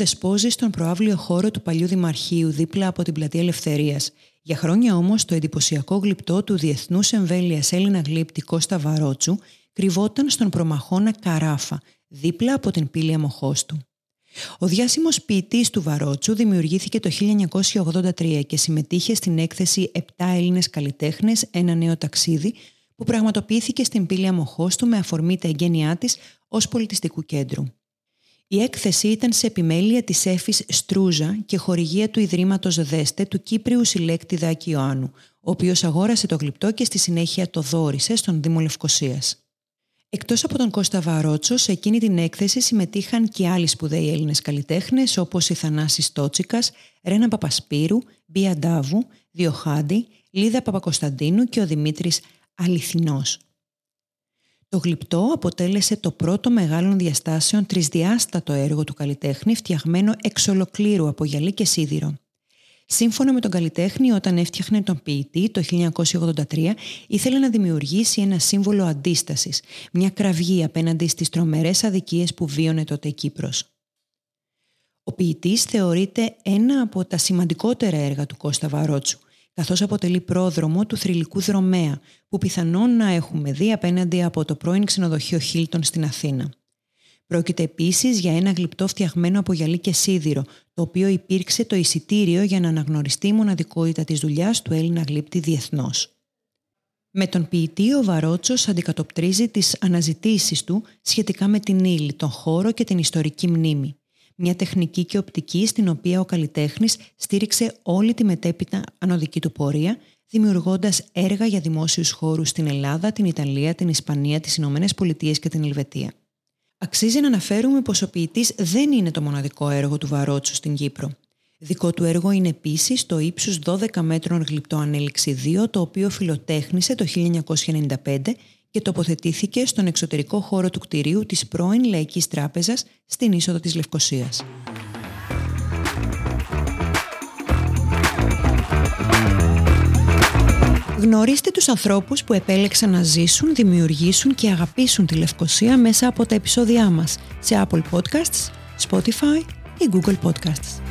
Δεσπόζει στον προάβλιο χώρο του παλιού Δημαρχείου δίπλα από την Πλατεία Ελευθερίας. Για χρόνια όμως το εντυπωσιακό γλυπτό του Διεθνούς Εμβέλειας Έλληνα γλύπτη Κώστα Βαρότσου κρυβόταν στον προμαχώνα Καράφα, δίπλα από την πύλη Αμοχώστου. Ο διάσημος ποιητής του Βαρότσου δημιουργήθηκε το 1983 και συμμετείχε στην έκθεση «7 Έλληνες καλλιτέχνες, ένα νέο ταξίδι» που πραγματοποιήθηκε στην πύλη Αμοχώστου με αφορμή τα εγγένειά της ως πολιτιστικού κέντρου. Η έκθεση ήταν σε επιμέλεια της Έφης Στρούζα και χορηγία του Ιδρύματος Δέστε του Κύπριου συλλέκτη Δάκη Ιωάννου, ο οποίος αγόρασε το γλυπτό και στη συνέχεια το δόρισε στον Δήμο Λευκοσίας. Εκτός από τον Κώστα Βαρότσο, σε εκείνη την έκθεση συμμετείχαν και άλλοι σπουδαίοι Έλληνες καλλιτέχνες όπως η Θανάσης Τότσικας, Ρένα Παπασπύρου, Μπία Ντάβου, Διοχάντη, Λίδα Παπακοσταντίνου και ο Δημήτρης Αληθινός. Το γλυπτό αποτέλεσε το πρώτο μεγάλων διαστάσεων τρισδιάστατο έργο του καλλιτέχνη φτιαγμένο εξ ολοκλήρου από γυαλί και σίδηρο. Σύμφωνα με τον καλλιτέχνη, όταν έφτιαχνε τον ποιητή το 1983, ήθελε να δημιουργήσει ένα σύμβολο αντίστασης, μια κραυγή απέναντι στις τρομερές αδικίες που βίωνε τότε η Κύπρος. Ο ποιητής θεωρείται ένα από τα σημαντικότερα έργα του Κώστα Βαρότσου, καθώς αποτελεί πρόδρομο του θρηλυκού δρομέα, που πιθανόν να έχουμε δει απέναντι από το πρώην ξενοδοχείο Χίλτον στην Αθήνα. Πρόκειται επίσης για ένα γλυπτό φτιαγμένο από γυαλί και σίδηρο, το οποίο υπήρξε το εισιτήριο για να αναγνωριστεί η μοναδικότητα της δουλειάς του Έλληνα γλύπτη διεθνώς. Με τον ποιητή ο Βαρότσος αντικατοπτρίζει τις αναζητήσεις του σχετικά με την ύλη, τον χώρο και την ιστορική μνήμη μια τεχνική και οπτική στην οποία ο καλλιτέχνης στήριξε όλη τη μετέπειτα ανωδική του πορεία, δημιουργώντας έργα για δημόσιους χώρους στην Ελλάδα, την Ιταλία, την Ισπανία, τις Ηνωμένες Πολιτείες και την Ελβετία. Αξίζει να αναφέρουμε πως ο ποιητής δεν είναι το μοναδικό έργο του Βαρότσου στην Κύπρο. Δικό του έργο είναι επίσης το ύψους 12 μέτρων γλυπτό ανέλυξη 2, το οποίο φιλοτέχνησε το 1995 και τοποθετήθηκε στον εξωτερικό χώρο του κτηρίου της πρώην Λαϊκής Τράπεζας στην είσοδο της Λευκοσίας. Γνωρίστε τους ανθρώπους που επέλεξαν να ζήσουν, δημιουργήσουν και αγαπήσουν τη Λευκοσία μέσα από τα επεισόδια μας σε Apple Podcasts, Spotify ή Google Podcasts.